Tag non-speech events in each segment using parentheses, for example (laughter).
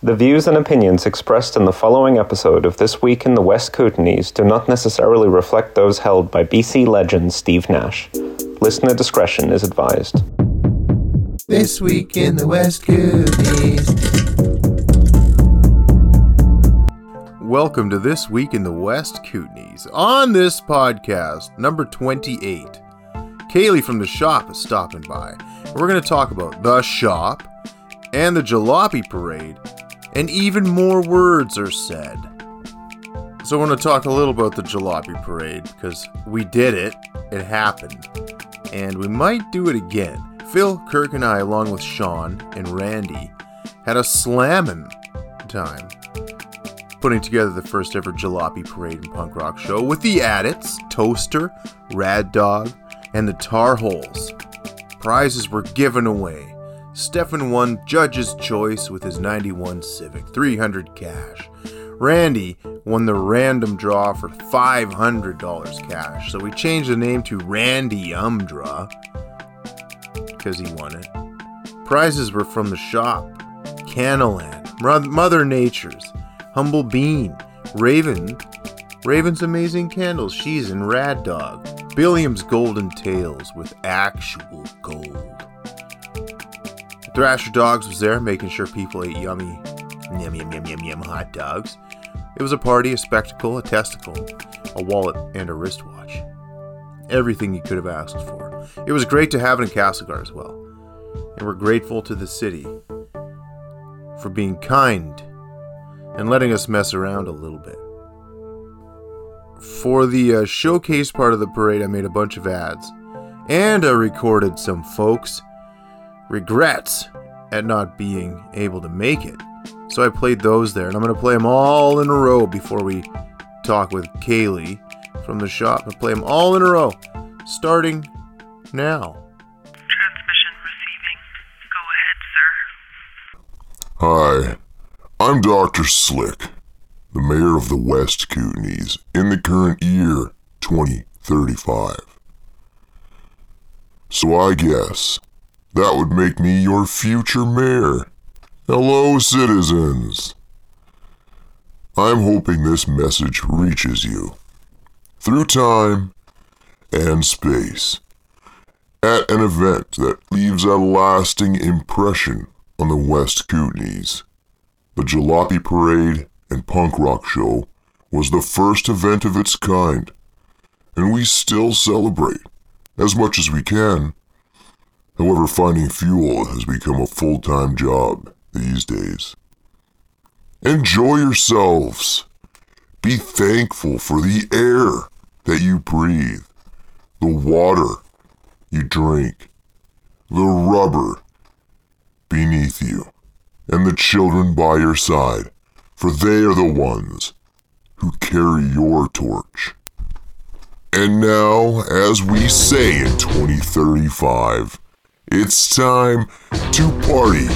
The views and opinions expressed in the following episode of This Week in the West Kootenays do not necessarily reflect those held by BC legend Steve Nash. Listener discretion is advised. This week in the West Kootenays. Welcome to This Week in the West Kootenays. On this podcast, number 28, Kaylee from the shop is stopping by. We're going to talk about the shop and the Jalopy Parade, and even more words are said. So, I want to talk a little about the Jalopy Parade because we did it, it happened, and we might do it again. Phil, Kirk, and I, along with Sean and Randy, had a slammin' time putting together the first ever Jalopy Parade and punk rock show with the Adits, Toaster, Rad Dog, and the Tar Holes. Prizes were given away. Stefan won Judge's Choice with his 91 Civic, 300 cash. Randy won the random draw for $500 cash, so we changed the name to Randy Umdraw because he won it. Prizes were from the shop, Canaland, Mother Nature's, Humble Bean, Raven, Raven's Amazing Candles, she's in Rad Dog, Billiam's Golden Tails with actual gold. Thrasher Dogs was there, making sure people ate yummy, yum yum yum yum yum hot dogs. It was a party, a spectacle, a testicle, a wallet, and a wristwatch. Everything you could have asked for. It was great to have it in Castlegar as well. And we're grateful to the city for being kind and letting us mess around a little bit. For the uh, showcase part of the parade, I made a bunch of ads. And I recorded some folks' regrets at not being able to make it. So I played those there, and I'm going to play them all in a row before we talk with Kaylee from the shop. I'll play them all in a row, starting now. Transmission receiving. Go ahead, sir. Hi, I'm Dr. Slick, the mayor of the West Kootenays in the current year 2035. So I guess that would make me your future mayor. Hello, citizens. I'm hoping this message reaches you through time and space at an event that leaves a lasting impression on the West Kootenays. The Jalopy Parade and Punk Rock Show was the first event of its kind, and we still celebrate as much as we can. However, finding fuel has become a full time job these days. Enjoy yourselves. Be thankful for the air that you breathe, the water you drink, the rubber beneath you, and the children by your side, for they are the ones who carry your torch. And now, as we say in 2035, it's time to party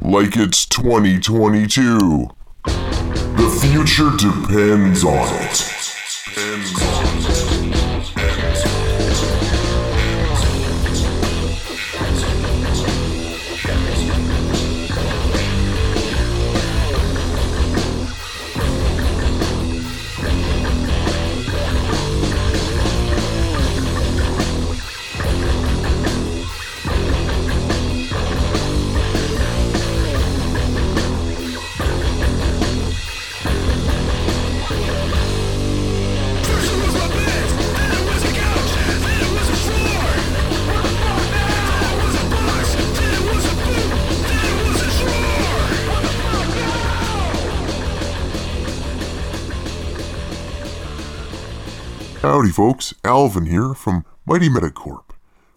like it's 2022. The future depends on it. Depends on Howdy, folks. Alvin here from Mighty Metacorp.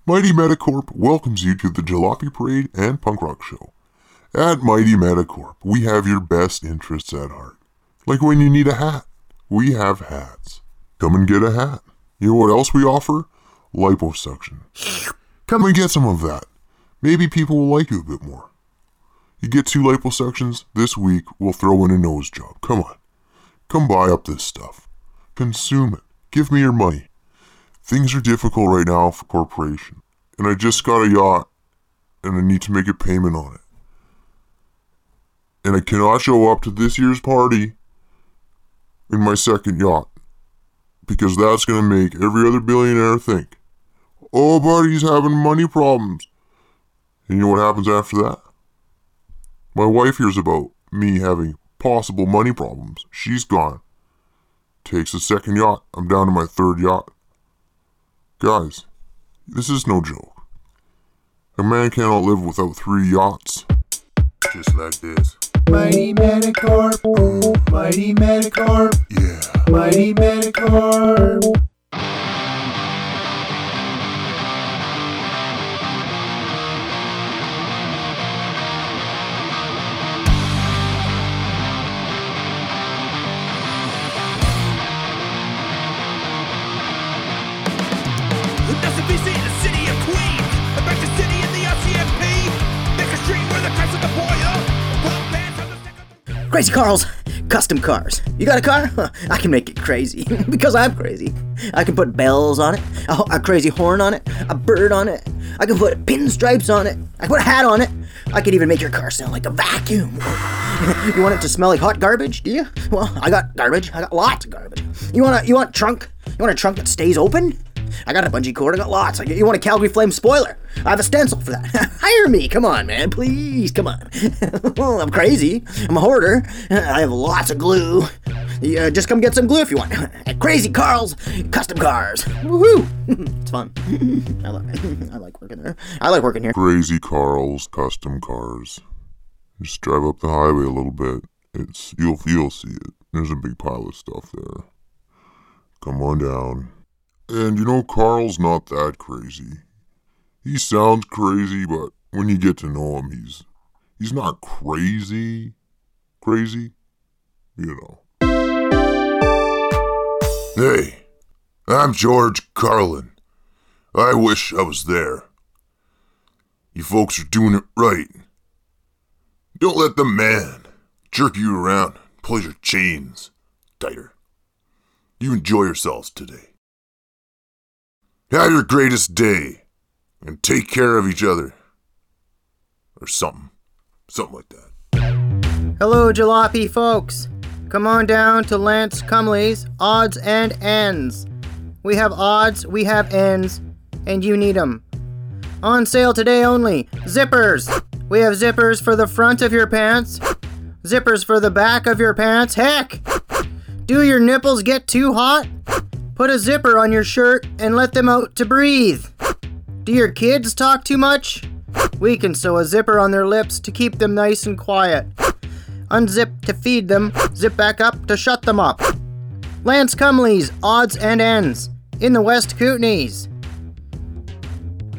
Mighty Metacorp welcomes you to the Jalopy Parade and Punk Rock Show. At Mighty Metacorp, we have your best interests at heart. Like when you need a hat, we have hats. Come and get a hat. You know what else we offer? Liposuction. Come and get some of that. Maybe people will like you a bit more. You get two liposuctions this week, we'll throw in a nose job. Come on. Come buy up this stuff. Consume it. Give me your money. Things are difficult right now for corporation, and I just got a yacht, and I need to make a payment on it. and I cannot show up to this year's party in my second yacht because that's going to make every other billionaire think, oh, buddy's having money problems. And you know what happens after that? My wife hears about me having possible money problems. She's gone. Takes a second yacht. I'm down to my third yacht. Guys, this is no joke. A man cannot live without three yachts. Just like this. Mighty Medicorp, Mighty Medicorp, Yeah. Mighty Medicorp. Crazy Carl's custom cars. You got a car? I can make it crazy (laughs) because I'm crazy. I can put bells on it, a, a crazy horn on it, a bird on it. I can put pinstripes on it. I can put a hat on it. I could even make your car sound like a vacuum. (laughs) you want it to smell like hot garbage? Do you? Well, I got garbage. I got lots of garbage. You want a you want trunk? You want a trunk that stays open? I got a bungee cord. I got lots. I, you want a Calgary Flame spoiler? I have a stencil for that. (laughs) Hire me. Come on, man. Please, come on. (laughs) I'm crazy. I'm a hoarder. I have lots of glue. Just come get some glue if you want. At (laughs) Crazy Carl's Custom Cars. Woohoo! it's fun. I like, I like working there. I like working here. Crazy Carl's custom cars. Just drive up the highway a little bit. It's you'll you'll see it. There's a big pile of stuff there. Come on down. And you know Carl's not that crazy. He sounds crazy, but when you get to know him, he's he's not crazy. Crazy, you know. Hey, I'm George Carlin. I wish I was there. You folks are doing it right. Don't let the man jerk you around, pull your chains tighter. You enjoy yourselves today. Have your greatest day and take care of each other. Or something. Something like that. Hello, jalopy folks. Come on down to Lance Cumley's Odds and Ends. We have odds, we have ends, and you need 'em. On sale today only. Zippers. We have zippers for the front of your pants, zippers for the back of your pants. Heck! Do your nipples get too hot? Put a zipper on your shirt and let them out to breathe. Do your kids talk too much? We can sew a zipper on their lips to keep them nice and quiet. Unzip to feed them, zip back up to shut them up. Lance Cumley's Odds and Ends in the West Kootenays.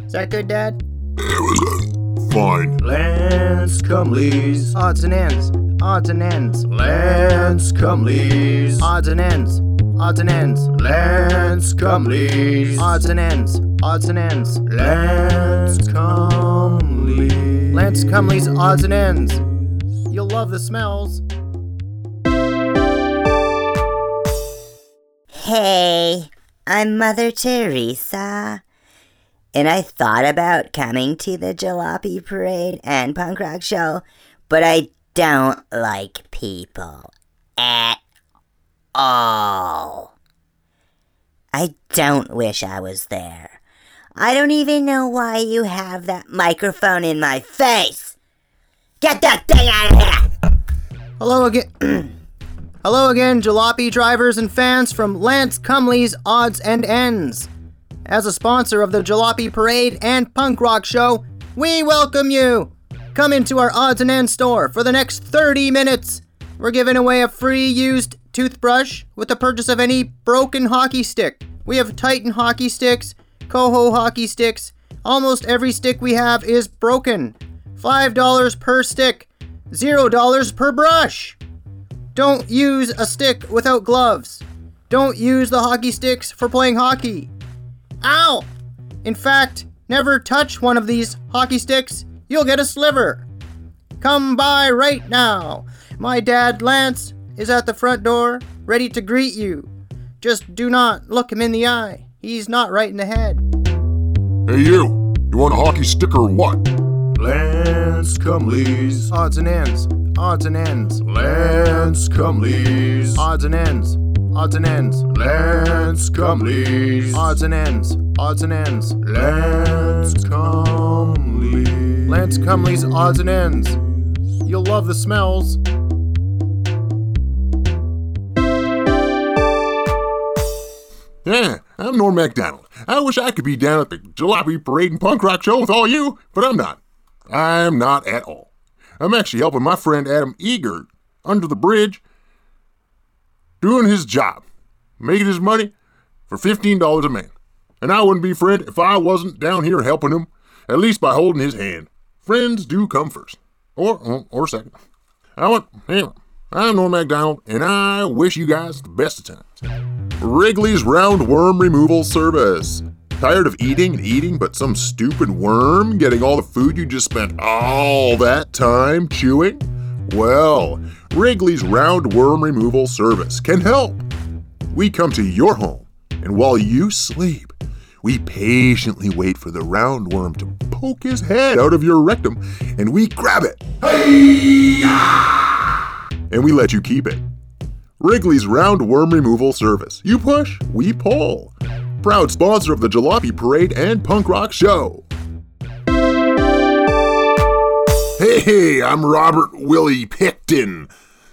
Is that good, Dad? It was uh, fine. Lance Cumley's, Odds and Ends. Odds and Ends. Lance Cumley's, Odds and Ends. Odds and Ends. Lance Cumley's, Odds and Ends. Odds and Ends. Lance Cumley. Lance Cumley's Odds and Ends. You'll love the smells. Hey, I'm Mother Teresa. And I thought about coming to the Jalopy Parade and punk rock show, but I don't like people at all. I don't wish I was there. I don't even know why you have that microphone in my face. Get that thing out of here! Hello again. (clears throat) Hello again, jalopy drivers and fans from Lance Cumley's Odds and Ends. As a sponsor of the Jalopy Parade and Punk Rock Show, we welcome you. Come into our Odds and Ends store for the next 30 minutes. We're giving away a free used toothbrush with the purchase of any broken hockey stick. We have Titan hockey sticks, Koho hockey sticks. Almost every stick we have is broken. $5 per stick, $0 per brush. Don't use a stick without gloves. Don't use the hockey sticks for playing hockey. Ow! In fact, never touch one of these hockey sticks. You'll get a sliver. Come by right now. My dad, Lance, is at the front door, ready to greet you. Just do not look him in the eye. He's not right in the head. Hey, you! You want a hockey stick or what? Lance Cumley's, Odds and ends. odds and ends, Lance Cumleys. odds and ends, odds and ends, Lance Cumleys. odds and ends, odds and ends. Lance Cumleys. Lance Cumley's odds and ends. You'll love the smells. Yeah, I'm Norm MacDonald. I wish I could be down at the Jalopy Parade and Punk Rock Show with all you, but I'm not. I'm not at all. I'm actually helping my friend Adam Eget under the bridge doing his job, making his money for $15 a man. And I wouldn't be friend if I wasn't down here helping him, at least by holding his hand. Friends do come first, or or, second. I want, anyway, I'm Norm MacDonald, and I wish you guys the best of times. Wrigley's Round Worm Removal Service. Tired of eating and eating, but some stupid worm getting all the food you just spent all that time chewing? Well, Wrigley's Round Worm Removal Service can help. We come to your home, and while you sleep, we patiently wait for the roundworm to poke his head out of your rectum, and we grab it. And we let you keep it. Wrigley's Round Worm Removal Service. You push, we pull. Proud sponsor of the Jalopy Parade and Punk Rock Show. Hey, I'm Robert Willie Pickton,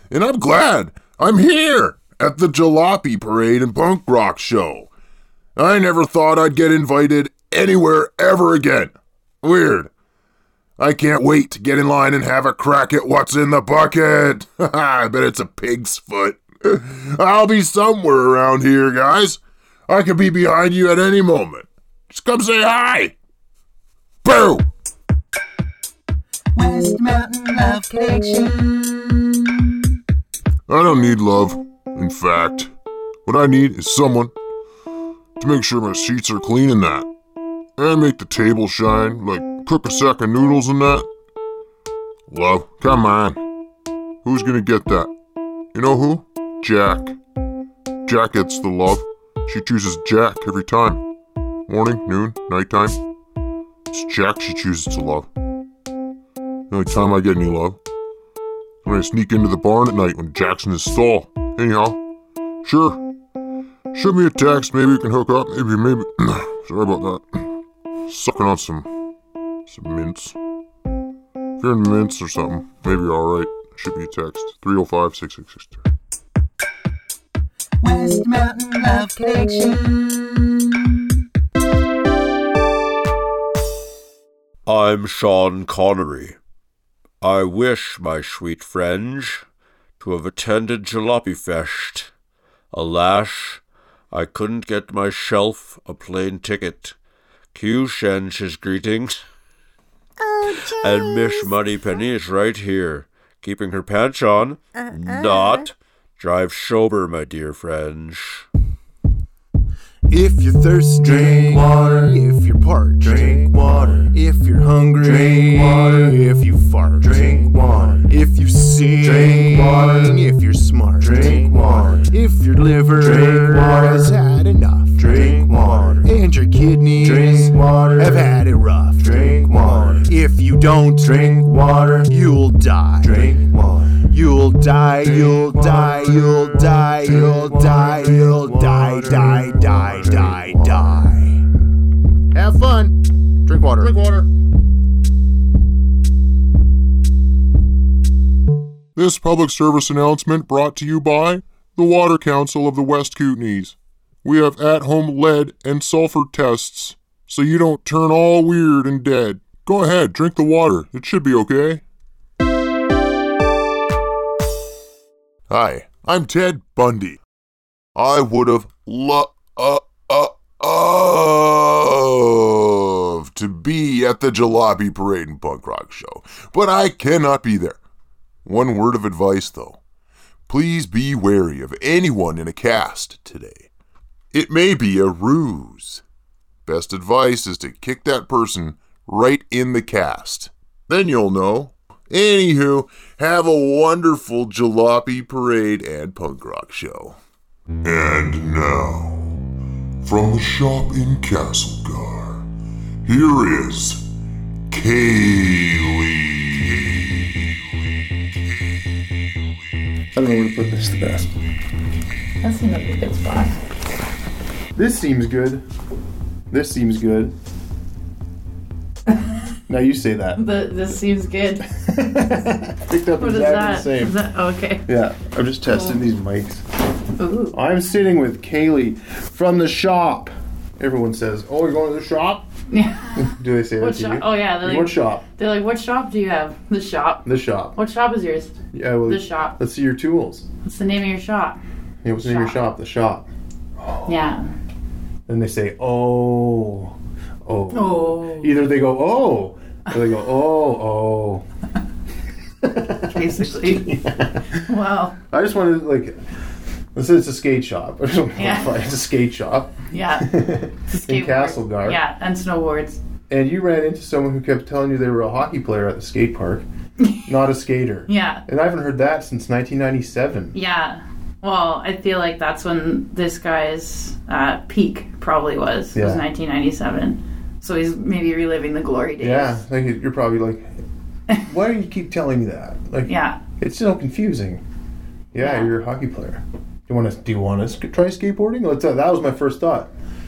and I'm glad I'm here at the Jalopy Parade and Punk Rock Show. I never thought I'd get invited anywhere ever again. Weird. I can't wait to get in line and have a crack at what's in the bucket. (laughs) I bet it's a pig's foot. (laughs) I'll be somewhere around here, guys. I could be behind you at any moment. Just come say hi. Boo! West Mountain Love Connection. I don't need love. In fact, what I need is someone to make sure my sheets are clean and that. And make the table shine, like cook a sack of noodles and that. Love, come on. Who's gonna get that? You know who? Jack. Jack gets the love. She chooses Jack every time. Morning, noon, nighttime. It's Jack she chooses to love. The only time I get any love is when I sneak into the barn at night when Jack's in his stall. Anyhow, sure. Shoot me a text, maybe we can hook up, maybe, maybe. (clears throat) Sorry about that. Sucking on some, some mints. If you're in mints or something, maybe alright. Shoot me a text. 305 6663. West Mountain Love Connection. I'm Sean Connery. I wish, my sweet friend, to have attended Jalopy Fest. Alas, I couldn't get myself a plane ticket. Q sends his greetings. Oh, And Miss Moneypenny is right here, keeping her pants on. Uh-uh. Not. Drive sober, my dear friends. If you're thirsty, drink water. If you're parched, drink water. If you're hungry, drink water. If you fart, drink water. If you see, drink water. If you're smart, drink water. If your liver drink water. has had enough, drink water. And your kidneys drink water. have had it rough, drink water. If you don't drink water, you'll die. Drink water. You'll die, you'll die, you'll die, you'll die, you'll die, die, die, die, die. Have fun. Drink water. Drink water. This public service announcement brought to you by the Water Council of the West Kootenays. We have at home lead and sulfur tests so you don't turn all weird and dead. Go ahead, drink the water. It should be okay. Hi, I'm Ted Bundy. I would have lo- uh, uh, loved to be at the Jalopy Parade and Punk Rock Show, but I cannot be there. One word of advice, though. Please be wary of anyone in a cast today. It may be a ruse. Best advice is to kick that person right in the cast. Then you'll know. Anywho, have a wonderful Jalopy Parade and Punk Rock Show. And now, from the shop in Castlegar, here is Kaylee. I don't know where to put this the best. That seems like a good spot. This seems good. This seems good. (laughs) now you say that. The, this seems good. (laughs) Picked up What exactly the same. Is that oh, okay? Yeah, I'm just testing these mics. Ooh. I'm sitting with Kaylee from the shop. Everyone says, "Oh, you're going to the shop." Yeah. (laughs) Do they say that What to shop? you? Oh yeah. Like, what shop? They're like, what shop do you have? The shop. The shop. What shop is yours? Yeah, well, The shop. Let's see your tools. What's the name of your shop? Yeah, what's the name of your Shop. shop? The shop. Oh. Yeah. Then they say, "Oh, oh." Oh. Either they go, "Oh," or they go, "Oh, oh." (laughs) Basically. (laughs) Wow. I just wanted to, like. This is a skate shop. (laughs) I just want to Yeah. It's a skate shop. Yeah. in Skateboard. Castlegar. Yeah, and snowboards. And you ran into someone who kept telling you they were a hockey player at the skate park, not a skater. Yeah. And I haven't heard that since 1997. Yeah. Well, I feel like that's when this guy's uh, peak probably was. Yeah. Was 1997. So he's maybe reliving the glory days. Yeah, like you're probably like, (laughs) why do you keep telling me that? Like, Yeah. it's so confusing. Yeah, Yeah. you're a hockey player. Do you want to? Do you want to try skateboarding? Let's, uh, that was my first thought.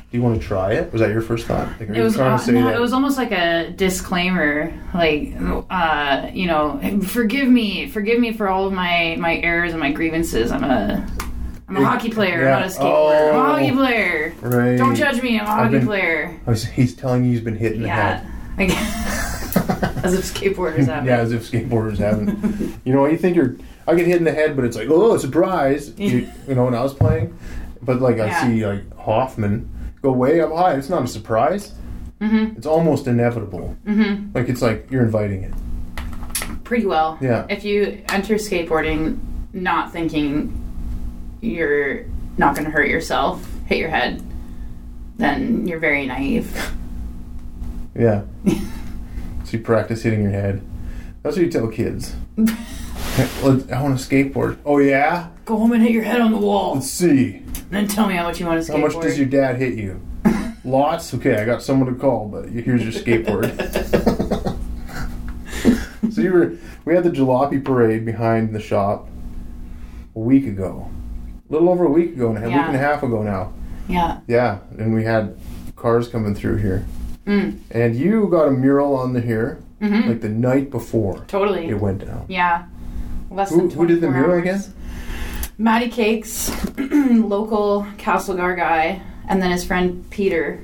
Do you want to try it? Was that your first thought? Like, It was uh, no, it was almost like a disclaimer, like uh, you know, forgive me, forgive me for all of my my errors and my grievances. I'm a I'm a Yeah. hockey player, Yeah. not a skateboarder. I'm a Oh. hockey player. right. Don't judge me. I'm a I've hockey been- player. I was, he's telling you he's been hit in the Yeah. head. I guess. (laughs) As if skateboarders haven't. Yeah, as if skateboarders haven't. you know, you think you're. I get hit in the head, but it's like, oh, a surprise. You, you know, when I was playing, but like I Yeah. see like Hoffman go way up high. It's not a surprise. Mhm. It's almost inevitable. Mhm. Like it's like you're inviting it. Pretty well. Yeah. If you enter skateboarding not thinking you're not going to hurt yourself, hit your head, then you're very naive. Yeah. so you practice hitting your head. That's what you tell kids. (laughs) I want to skateboard. Oh yeah. Go home and hit your head on the wall. Let's see. And then tell me how much you want to skateboard. How much does your dad hit you? (laughs) Lots. Okay, I got someone to call, but here's your skateboard. (laughs) so you were. We had the jalopy parade behind the shop a week ago, little over a week ago, and a week and a half ago now. Yeah. Yeah, and we had cars coming through here, Mm. and you got a mural on the here Mhm. like the night before Totally. it went down. Yeah. Less Who, who did the mural hours. again? Matty Cakes, (clears throat) local Castlegar guy, and then his friend Peter,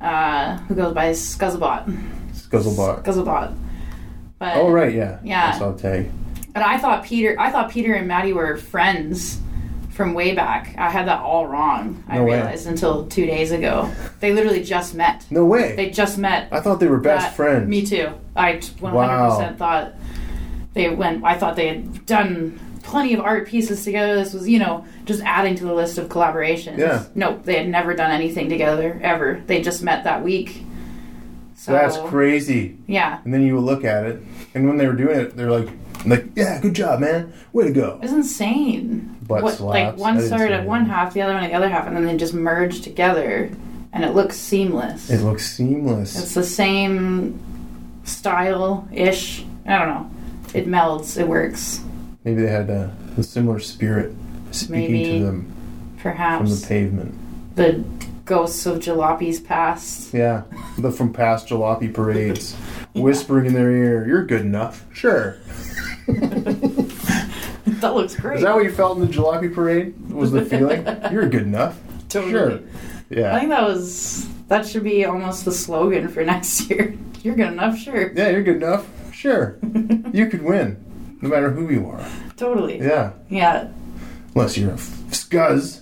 uh, who goes by Scuzzlebot. Scuzzlebot. Scuzzlebot. But, Oh right, yeah. Yeah. I saw the tag. And I thought Peter, I thought Peter and Maddie were friends from way back. I had that all wrong. I way. realized until two days ago. They literally just met. No way. They just met. I thought they were best That- friends. Me too. I 100% thought they went. I thought they had done plenty of art pieces together. This was, you know, just adding to the list of collaborations. Yeah. No, they had never done anything together ever. They just met that week. So That's crazy. Yeah. And then you would look at it, and when they were doing it, they're like, like, yeah, good job, man, way to go. It's insane. Butt What- slaps. like I one didn't started at one half, the other one at the other half, and then they just merge together, and it looks seamless. It looks seamless. It's the same style ish. I don't know. It melds. It works. Maybe they had a, a similar spirit speaking Maybe. to them Perhaps from the pavement. the ghosts of jalopi's past. Yeah, the from past jalopy parades, (laughs) whispering in their ear, "You're good enough." Sure. (laughs) That looks great. Is that what you felt in the jalopy parade? Was the feeling? (laughs) You're good enough. Totally. Sure. Yeah. I think that was that should be almost the slogan for (laughs) next year. You're good enough, sure. Yeah, you're good enough. Sure. you could win, no matter who you are. Totally. Yeah. Yeah. Unless you're a scuzz.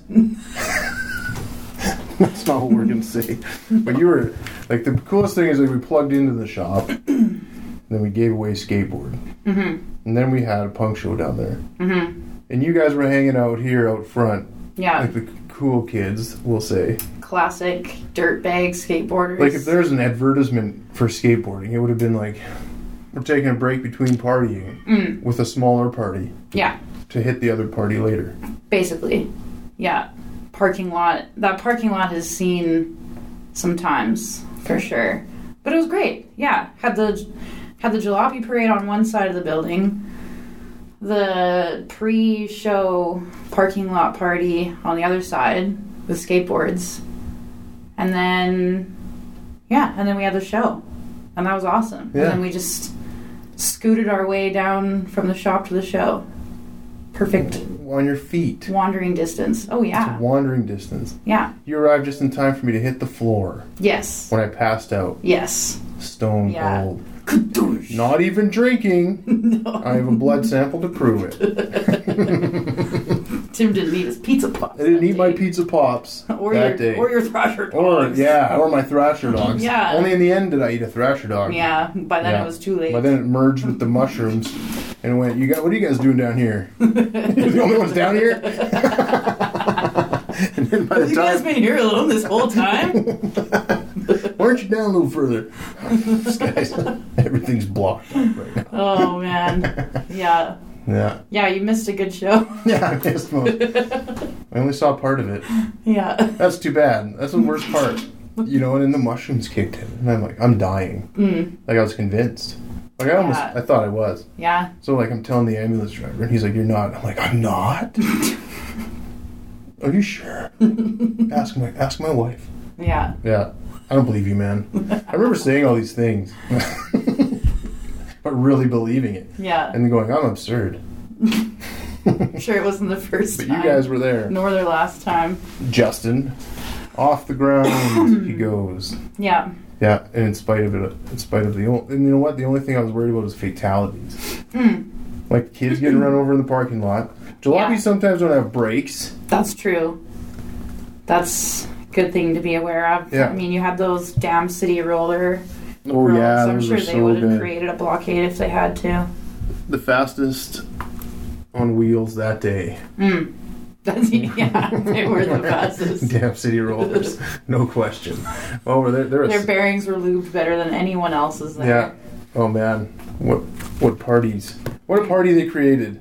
That's not what we're gonna say. But you were like the coolest thing is like we plugged into the shop, (clears throat) then we gave away a skateboard, Mhm. And then we had a punk show down there, Mhm. and you guys were hanging out here out front, Yeah. like the cool kids, we'll say. Classic dirtbag skateboarders. Like if there's an advertisement for skateboarding, it would have been like we're taking a break between partying Mm. with a smaller party Yeah. to hit the other party later. Basically. Yeah. Parking lot. That parking lot has seen sometimes for sure. But it was great. Yeah. Had the had the jalopy parade on one side of the building. the pre-show parking lot party on the other side with skateboards, and then yeah, and then we had the show, and that was awesome. Yeah. And then we just scooted our way down from the shop to the show. Perfect On your feet. wandering distance. Oh yeah, Wandering distance. yeah, You arrived just in time for me to hit the floor yes, when I passed out. yes. Stone Yeah. cold. Not even drinking. (laughs) no. I have a blood sample to prove it. (laughs) Tim didn't eat his pizza puffs. I didn't eat my pizza pops (laughs) or that your day. or your thrasher dogs. Or yeah, or my thrasher dogs. Yeah. Only in the end did I eat a thrasher dog. Yeah, by then Yeah. it was too late. By then it merged with the mushrooms, and went. You got what are you guys doing down here? You're the only ones down here. and then by the you guys been here alone this whole time? (laughs) why aren't you down a little further? this guy's (laughs) everything's blocked up right now. oh man, yeah, Yeah, yeah. You missed a good show. (laughs) yeah. I missed most. I only saw part of it. yeah, That's too bad. That's the worst part. You know, and then the mushrooms kicked in, and I'm like, I'm dying. Mm. Like I was convinced. Like I almost, Yeah. I thought I was. yeah. So like I'm telling the ambulance driver, and he's like, "You're not." I'm like, "I'm not." Are you sure? ask my ask my wife. Yeah, Yeah, I don't believe you, man. (laughs) I remember saying all these things, (laughs) but really believing it, yeah. and then going, "I'm absurd." I'm (laughs) sure it wasn't the first But time. you guys were there, nor their last time. Justin. Off the ground (coughs) he goes. Yeah, Yeah, and in spite of it, in spite of the, o- and you know what? The only thing I was worried about was fatalities. Hmm. Like kids getting run over in the parking lot. Jalopies Yeah. sometimes don't have brakes. that's true. That's good thing to be aware of. Yeah. I mean, you had those damn city roller. Oh roads. yeah, I'm sure they so would have created a blockade if they had to. the fastest on wheels that day. Hmm. (laughs) That's, yeah, they were the fastest. (laughs) Damn city rollers, no question. Oh, they're, they're Their bearings were lubed better than anyone else's there. yeah. Oh man, what what parties? What a party they created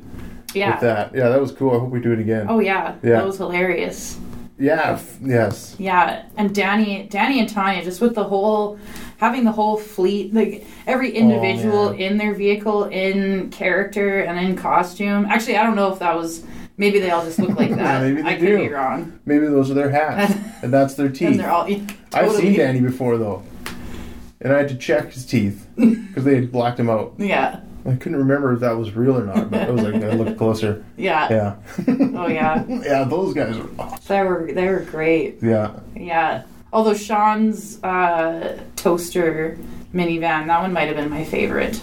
Yeah. with that. Yeah, that was cool. I hope we do it again. Oh yeah. Yeah. That was hilarious. Yeah. Yes. Yeah, and Danny, Danny and Tanya, just with the whole, having the whole fleet, like every oh, individual Oh, in their vehicle, in character and in costume. Actually, I don't know if that was. Maybe they all just look like (laughs) that. Maybe they I could be wrong. Maybe those are their hats, (laughs) and that's their teeth. And they're all. I've seen Danny before though, and I had to check his teeth (laughs) because they had blacked him out. Yeah, I couldn't remember if that was real or not, but I was like, I looked closer. (laughs) yeah, Yeah. (laughs) Oh yeah, (laughs) yeah, those guys are awesome. they were they were great. Yeah. Yeah. Although Sean's uh, toaster minivan, that one might have been my favorite.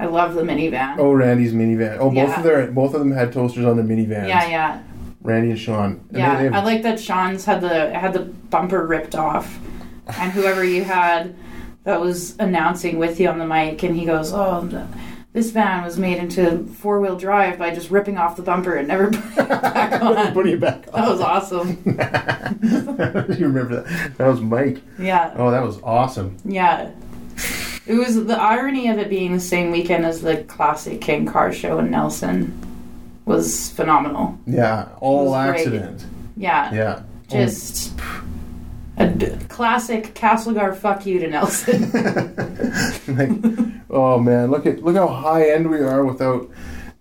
I love the minivan. Oh, Randy's minivan. Oh, both Yeah. of their both of them had toasters on their minivans. Yeah, yeah. Randy and Sean. And Yeah, they I like that Sean's had the had the bumper ripped off, and whoever you had that was announcing with you on the mic, and he goes, "Oh, this van was made into four wheel drive by just ripping off the bumper and never (laughs) putting it back (laughs) on." putting it back on. That was awesome. (laughs) you remember that? That was Mike. Yeah, Oh, that was awesome. yeah. It was the irony of it being the same weekend as the classic King Car Show in Nelson was phenomenal. Yeah, all was great. accident. Yeah, Yeah. just oh. A d- classic Castlegar fuck you to Nelson. like, (laughs) (laughs) oh man, look at look how high end we are without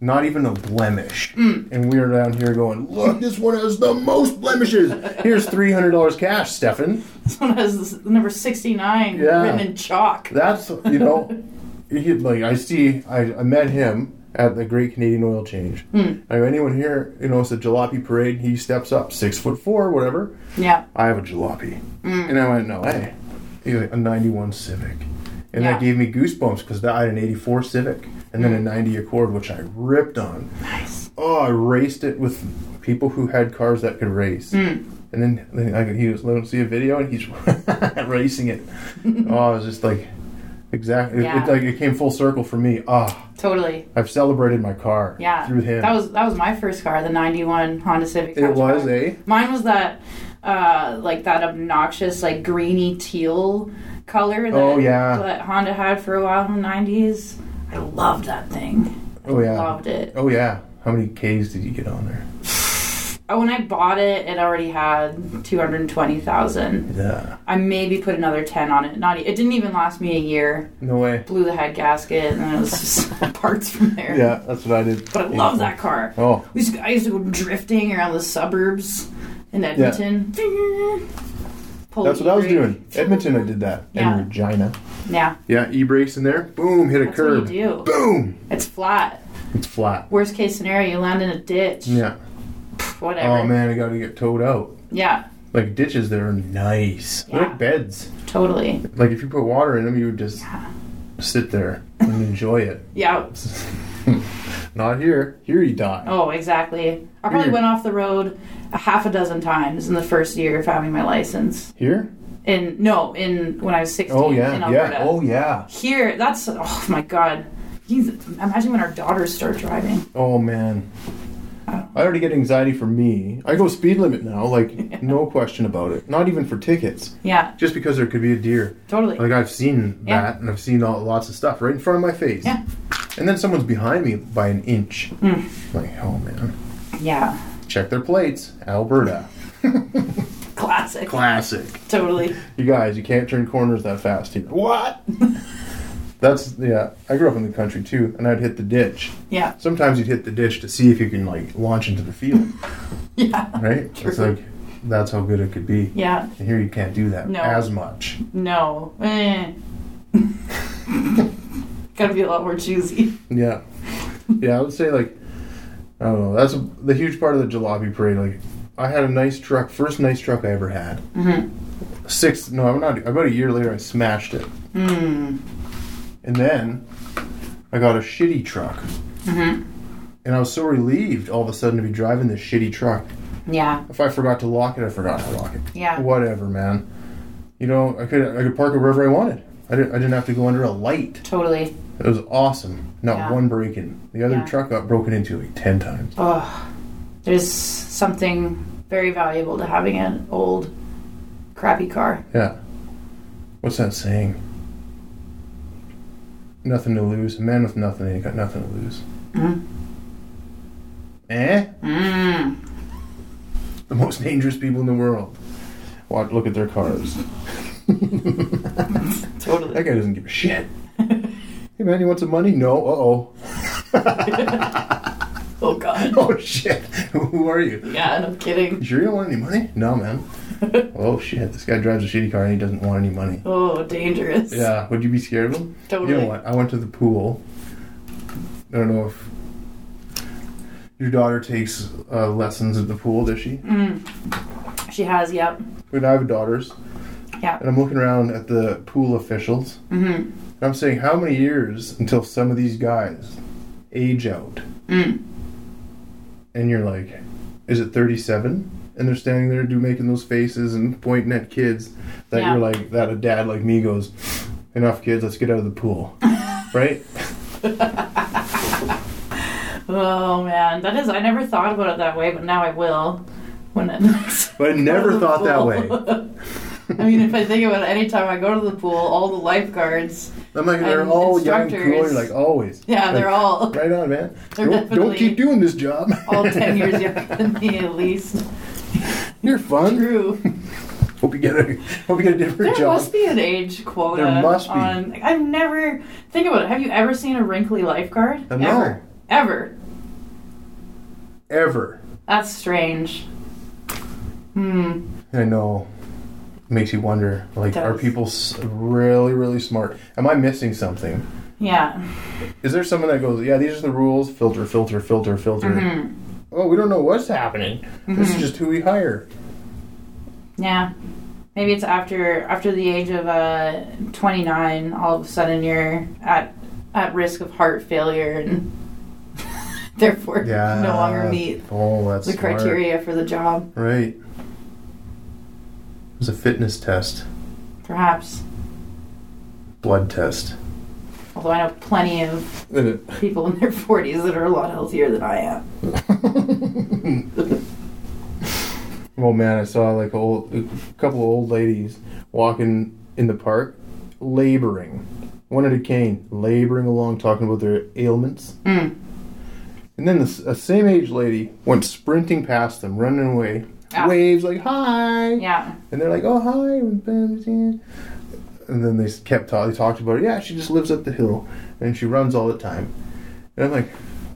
not even a blemish, Mm. and we are down here going, look, this one has the most blemishes. Here's three hundred dollars cash, Stefan. this one has this number 69 Yeah. written in chalk. That's you know, (laughs) he, like I see, I, I met him at the Great Canadian Oil Change. Hmm. I go, anyone here, you know, it's a jalopy parade. He steps up, six foot four, whatever. Yeah. I have a jalopy, Mm. and I went, no way. He's like a '91 Civic, and Yeah. that gave me goosebumps because I had an '84 Civic and then a '90 Accord, which I ripped on. Nice. Oh, I raced it with people who had cars that could race. Mm. And then, then I could, he was let him see a video, and he's (laughs) racing it. (laughs) oh, it was just like exactly. It, Yeah. it, like it came full circle for me. Ah, Totally. I've celebrated my car. Yeah. through him. That was that was my first car, the 91 Honda Civic. It was, hatchback. eh? Mine was that uh like that obnoxious like greeny teal color that, Oh, yeah. that Honda had for a while in the 90s. I loved that thing. oh yeah. I Loved it. Oh yeah. How many K's did you get on there? (sighs) (laughs) Uh, When I bought it, it already had two hundred twenty thousand. Yeah. I maybe put another ten on it. Not. e- It didn't even last me a year. No way. Blew the head gasket, and it was just (laughs) parts from there. Yeah, that's what I did. But I love that car. Oh, We used to, I used to go drifting around the suburbs in Edmonton. Pull that's what I was doing. Edmonton, I did that. Yeah. And Regina. Yeah, Yeah, e brakes in there. Boom, hit a that's curb. what you do. Boom. It's flat. It's flat. Worst case scenario, you land in a ditch. Yeah. Whatever. Oh man, I got to get towed out. Yeah, Like ditches there are nice. They're Yeah. like beds. totally. Like if you put water in them, you would just sit there (laughs) and enjoy it. Yeah. (laughs) Not here. Here you die. Oh, exactly. I probably Weird. went off the road a half a dozen times in the first year of having my license. Here? In no, in when I was sixteen Oh yeah, in Alberta. yeah. Oh yeah. Here, that's oh my god. Jeez, imagine when our daughters start driving. Oh man. I already get anxiety for me. I go speed limit now, like (laughs) no question about it. Not even for tickets, Yeah, just because there could be a deer. totally. Like I've seen Yeah. that, and I've seen all, lots of stuff right in front of my face. Yeah. And then someone's behind me by an inch. Mm. Like, oh man. yeah, Check their plates, Alberta. (laughs) classic. Classic. Totally. You guys, you can't turn corners that fast here. What? (laughs) That's yeah. I grew up in the country too, and I'd hit the ditch. Yeah, Sometimes you'd hit the ditch to see if you can like launch into the field, (laughs) yeah, right? It's like that's how good it could be. yeah. And here you can't do that No. as much. No. Eh. (laughs) Gotta be a lot more choosy. Yeah, yeah. I would say like I don't know. That's the huge part of the jalopy parade. Like I had a nice truck, first nice truck I ever had. Mm-hmm. Six. No, I'm not. About a year later, I smashed it, Mm. And then I got a shitty truck. Mm-hmm. And I was so relieved all of a sudden to be driving this shitty truck. Yeah. If I forgot to lock it, I forgot to lock it. Yeah. Whatever, man. You know, I could I could park it wherever I wanted. I didn't I didn't have to go under a light. Totally. It was awesome. Not Yeah. one break in. The other Yeah. truck got broken into like ten times. Oh, there's something very valuable to having an old, crappy car. Yeah. What's that saying? Nothing to lose. A man with nothing ain't got nothing to lose. Mm. Eh? Mm. The most dangerous people in the world. Watch, look at their cars. (laughs) Totally. That guy doesn't give a shit. hey man, you want some money? No. Uh Oh (laughs) oh God. oh. shit. (laughs) Who are you? Yeah, no kidding. You sure you don't want any money? No, man. (laughs) oh shit. This guy drives a shitty car and he doesn't want any money. Oh, dangerous. Yeah. Would you be scared of him? Totally. You know what? I went to the pool. I don't know if your daughter takes uh, lessons at the pool. Does she? Mm. She has. Yep. But I have daughters. Yeah. And I'm looking around at the pool officials. Mm-hmm. And I'm saying, how many years until some of these guys age out? Mm. And you're like, is it 37? And they're standing there do making those faces and pointing at kids that Yeah. you're like, that a dad like me goes, enough kids, let's get out of the pool. (laughs) right? Oh man, that is. I never thought about it that way, but now I will. When it. (laughs) But I never thought that way. (laughs) I mean, if I think about it, anytime I go to the pool, all the lifeguards. I'm like, they're all young cool. like, always. Yeah, they're all Right on, man. Don't, don't keep doing this job. all ten years younger than me at least. (laughs) You're fun. True. Hope you get a hope you get a different There job. must be an age quota. There must be. On, I've never think about it. Have you ever seen a wrinkly lifeguard? Uh, no. Ever? Ever? Ever. That's strange. Hmm. I know. Makes you wonder. Like, are people really, really smart? Am I missing something? Yeah. Is there someone that goes, yeah, these are the rules. Filter, filter, filter, filter. Mhm. Oh, we don't know what's happening. This is Mhm. just who we hire. Yeah. Maybe it's after after the age of uh, 29. All of a sudden, you're at at risk of heart failure and (laughs) therefore Yeah. no longer meet Oh, that's the smart. criteria for the job. Right. It was a fitness test, Perhaps. blood test. Although I know plenty of (laughs) people in their 40s that are a lot healthier than I am. (laughs) Oh man, I saw like old, a couple of old ladies walking in the park, laboring. One at a cane, laboring along, talking about their ailments. Mm. And then this a same age lady went sprinting past them, running away. Ah. Waves like hi. Yeah. And they're like, oh hi. And then they kept talking. They talked about it. Yeah, she just lives up the hill and she runs all the time. And I'm like,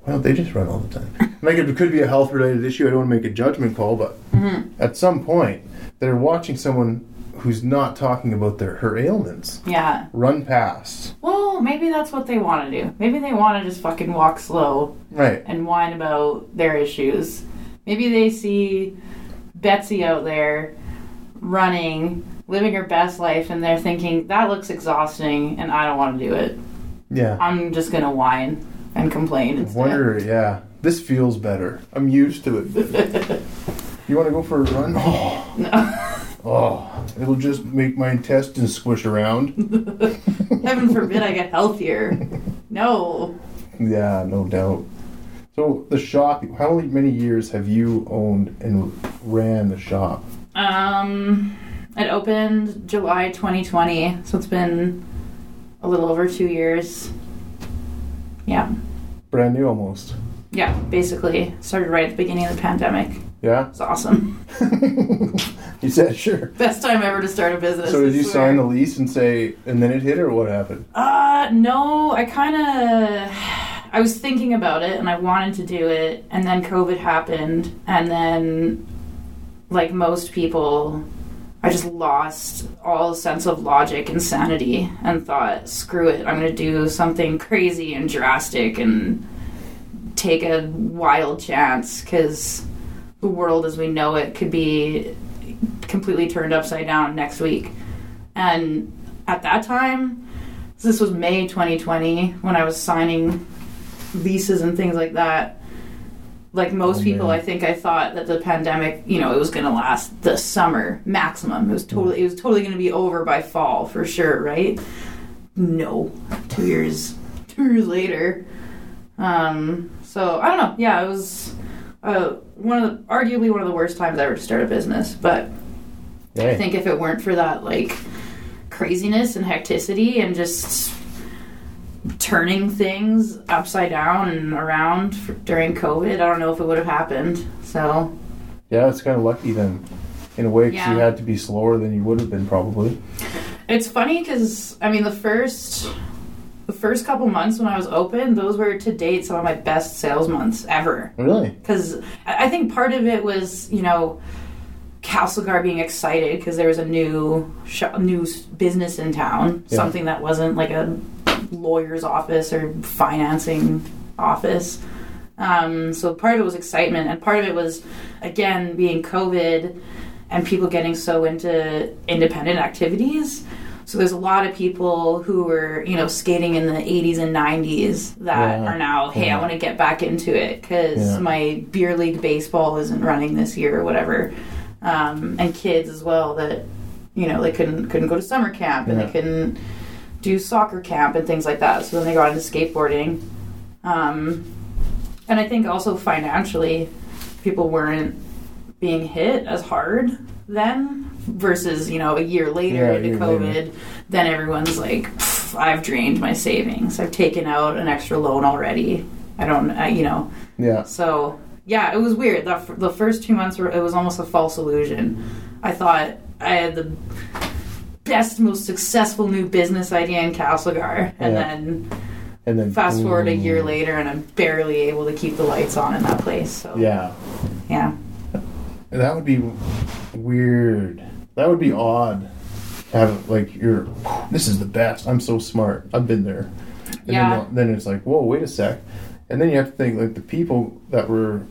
why don't they just run all the time? (laughs) like it could be a health related issue. I don't want to make a judgment call, but mm-hmm. at some point they're watching someone who's not talking about their her ailments Yeah. run past. Well, maybe that's what they want to do. Maybe they want to just fucking walk slow Right. and whine about their issues. Maybe they see Betsy out there running, living her best life, and they're thinking, that looks exhausting and I don't want to do it. Yeah. I'm just going to whine and complain instead. Wonder, yeah. This feels better. I'm used to it. (laughs) you want to go for a run? Oh. (laughs) Oh, it'll just make my intestines squish around. (laughs) Heaven forbid I get healthier. No. Yeah, no doubt. So the shop. How many years have you owned and ran the shop? Um, it opened July 2020, so it's been a little over two years. Yeah. Brand new, almost. Yeah, basically. Started right at the beginning of the pandemic. Yeah. It's awesome. (laughs) You said sure. Best time ever to start a business. So did I you swear. sign the lease and say, and then it hit, or what happened? Uh, no, I kind of. I was thinking about it and I wanted to do it, and then COVID happened, and then, like most people, I just lost all sense of logic and sanity and thought, screw it, I'm gonna do something crazy and drastic and take a wild chance because the world as we know it could be completely turned upside down next week. And at that time, this was May 2020 when I was signing leases and things like that. Like most Oh, people, man. I think I thought that the pandemic, you know, it was going to last the summer maximum. It was totally, it was totally going to be over by fall for sure, right? No, two years, two years later. Um, so I don't know. Yeah, it was uh, one of the, arguably one of the worst times ever to start a business. But I think if it weren't for that like craziness and hecticity and just turning things upside down and around for, during COVID, I don't know if it would have happened. So Yeah, it's kind of lucky then, in a way, 'cause you Yeah. had to be slower than you would have been probably. it's funny because I mean the first the first couple months when I was open, those were to date some of my best sales months ever. Really? because I I think part of it was you know Castlegar being excited because there was a new sh- new business in town, Yeah. something that wasn't like a lawyer's office or financing office. Um, so part of it was excitement, and part of it was again being COVID and people getting so into independent activities. So there's a lot of people who were, you know, skating in the 80s and 90s that Yeah. are now, hey, Yeah. I want to get back into it because Yeah. my beer league baseball isn't running this year or whatever. Um, and kids as well that, you know, they couldn't couldn't go to summer camp and they couldn't do soccer camp and things like that. So then they got into skateboarding. Um, and I think also financially, people weren't being hit as hard then versus you know a year later Yeah, into COVID. later. Then everyone's like, I've drained my savings. I've taken out an extra loan already. I don't, I, you know. Yeah. So yeah, it was weird. The, the first two months were it was almost a false illusion. I thought I had the best, most successful new business idea in Castlegar, and Yeah. then And then fast forward a year later, and I'm barely able to keep the lights on in that place. So Yeah. yeah. That would be weird. That would be odd. Have like you're. This is the best. I'm so smart. I've been there. And Yeah. Then, then it's like, whoa, wait a sec. And then you have to think like the people that were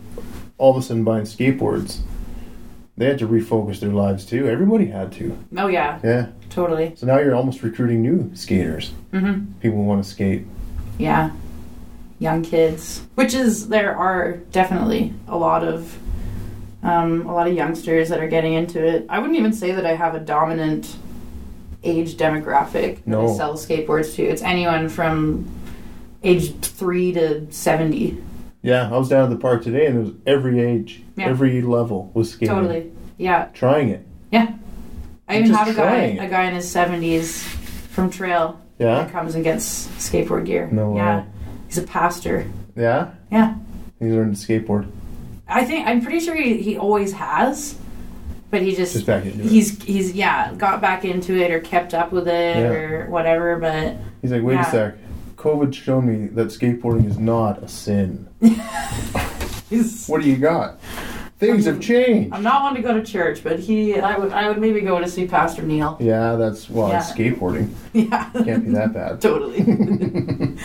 all of a sudden buying skateboards. They had to refocus their lives too. Everybody had to. Oh yeah, Yeah. totally. So now you're almost recruiting new skaters. Mm-hmm. People who want to skate. Yeah. Young kids, which is there are definitely a lot of um, a lot of youngsters that are getting into it. I wouldn't even say that I have a dominant age demographic that No. I sell skateboards to. It's anyone from age three to seventy. Yeah, I was down at the park today, and there was every age, Yeah. every level was skating. Totally. Yeah. Trying it. Yeah. I even have a guy trying a guy in his seventies from trail Yeah. that comes and gets skateboard gear. No yeah. way. He's a pastor. Yeah. Yeah. He learned to skateboard. I think I'm pretty sure he, he always has, but he just, Just back into it. he's he's yeah got back into it or kept up with it Yeah. or whatever. But He's like, wait Yeah. a sec. COVID showed me that skateboarding is not a sin. (laughs) he's, What do you got? Things have changed. I'm not one to go to church, but he I would I would maybe go to see Pastor Neil. Yeah, that's well, it's Yeah. skateboarding. (laughs) Yeah, Can't be that bad. totally. (laughs)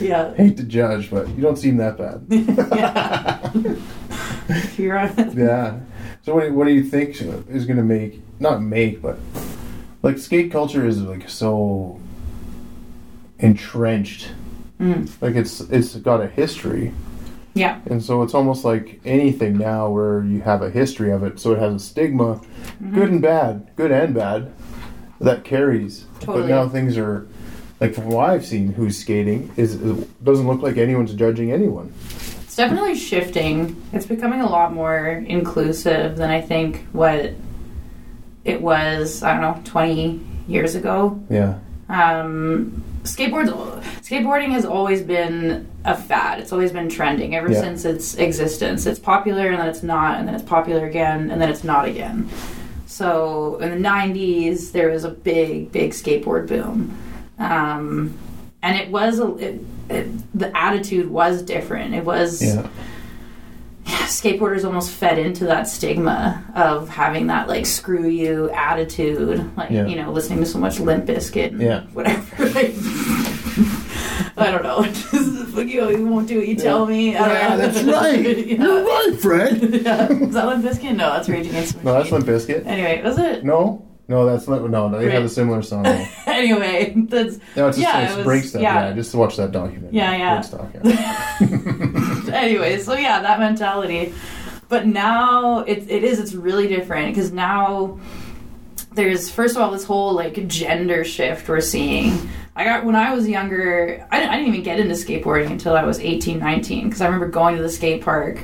yeah, Hate to judge, but you don't seem that bad. yeah. You're on. yeah. So what, what do you think is going to make not make but like skate culture is like so entrenched. Mm. Like it's it's got a history. Yeah. And so it's almost like anything now where you have a history of it, so it has a stigma, Mm-hmm. good and bad, good and bad, that carries. But now things are like from what I've seen, who's skating is it doesn't look like anyone's judging anyone. It's definitely shifting. It's becoming a lot more inclusive than I think what it was, I don't know, 20 years ago. Yeah, Um, skateboards, skateboarding has always been a fad. It's always been trending ever Yeah. since its existence. It's popular and then it's not, and then it's popular again, and then it's not again. So in the 90s, there was a big, big skateboard boom. Um, and it was, a, it, it, the attitude was different. It was, yeah, skateboarders almost fed into that stigma of having that like screw you attitude like Yeah. you know listening to so much Limp Bizkit and Yeah. whatever (laughs) like, i don't know Just, (laughs) fuck you you won't do what you tell me I don't Yeah, know. that's right. (laughs) yeah. You're right, Fred. yeah. is that Limp Bizkit no that's rage against the No, that's Limp Bizkit. anyway was it No, no, that's not. No, they have a similar song. (laughs) anyway that's No, it's just Yeah, it's it was- break stuff. Yeah. yeah. just to watch that document. Yeah, yeah. Break stuff, yeah. (laughs) anyway, so yeah, that mentality. But now it, it is, it's really different because now there's, first of all, this whole like gender shift we're seeing. I got, when I was younger, I didn't, I didn't even get into skateboarding until I was 18, 19 because I remember going to the skate park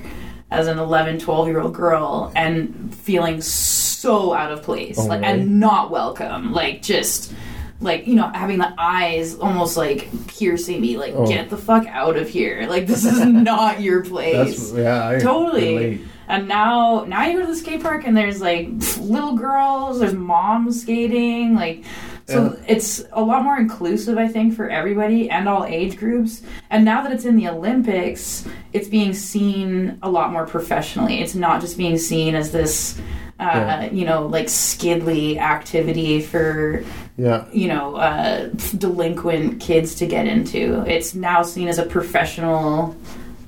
as an 11, 12 year old girl and feeling so out of place Oh, like, really? and not welcome. Like, just like you know having the eyes almost like piercing me like Oh. get the fuck out of here (laughs) like this is not your place That's yeah, I totally relate. and now now you go to the skate park and there's like little girls there's moms skating like so it's a lot more inclusive i think for everybody and all age groups and now that it's in the olympics it's being seen a lot more professionally it's not just being seen as this uh, Yeah. you know like skidly activity for Yeah, you know, uh, delinquent kids to get into. It's now seen as a professional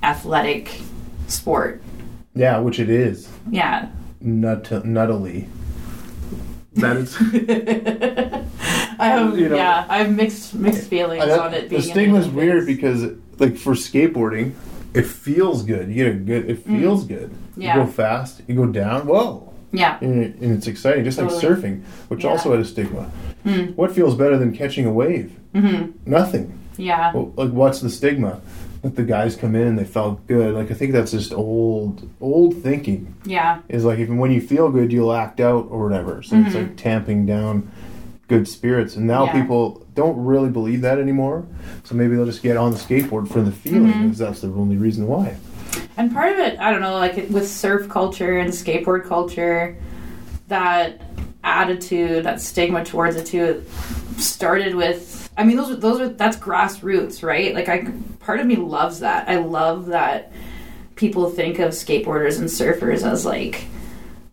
athletic sport. yeah, which it is. Yeah. Nut nuttily. That is. (laughs) I have, You know- yeah, I have mixed mixed feelings I- on it being the in stigma's Olympics. weird because, like, for skateboarding, it feels good. You get a good. It feels good. Mm. Yeah. You go fast. You go down. Whoa. Yeah. And, it- and it's exciting, just like surfing, which Yeah. also had a stigma. Mm. What feels better than catching a wave? hmm Nothing. Yeah. Well, like, what's the stigma? That the guys come in and they felt good. Like, I think that's just old, old thinking. Yeah. Is like even when you feel good, you'll act out or whatever. So it's Mhm. like tamping down good spirits. And now Yeah. people don't really believe that anymore. So maybe they'll just get on the skateboard for the feeling, Mhm. because that's the only reason why. And part of it, I don't know, like with surf culture and skateboard culture, that attitude, that stigma towards it too, started with. I mean, those are those are that's grassroots, right? Like, I part of me loves that. I love that people think of skateboarders and surfers as like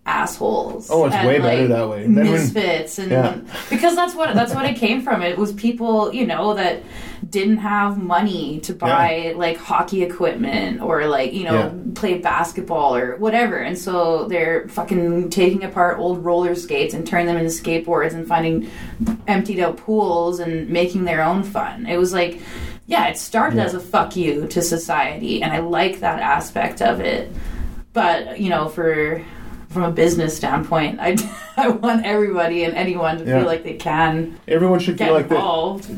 assholes. Oh, it's and, way better like, that way. And then when- Misfits, and Yeah. because that's what that's what it came from. It was people, you know, that didn't have money to buy like hockey equipment or like you know Yeah. play basketball or whatever, and so they're fucking taking apart old roller skates and turning them into skateboards and finding emptied out pools and making their own fun. It was like. Yeah, it started Yeah. as a fuck you to society, and I like that aspect of it. But you know, for from a business standpoint, I, (laughs) I want everybody and anyone to Yeah. feel like they can Everyone should get feel like they. involved.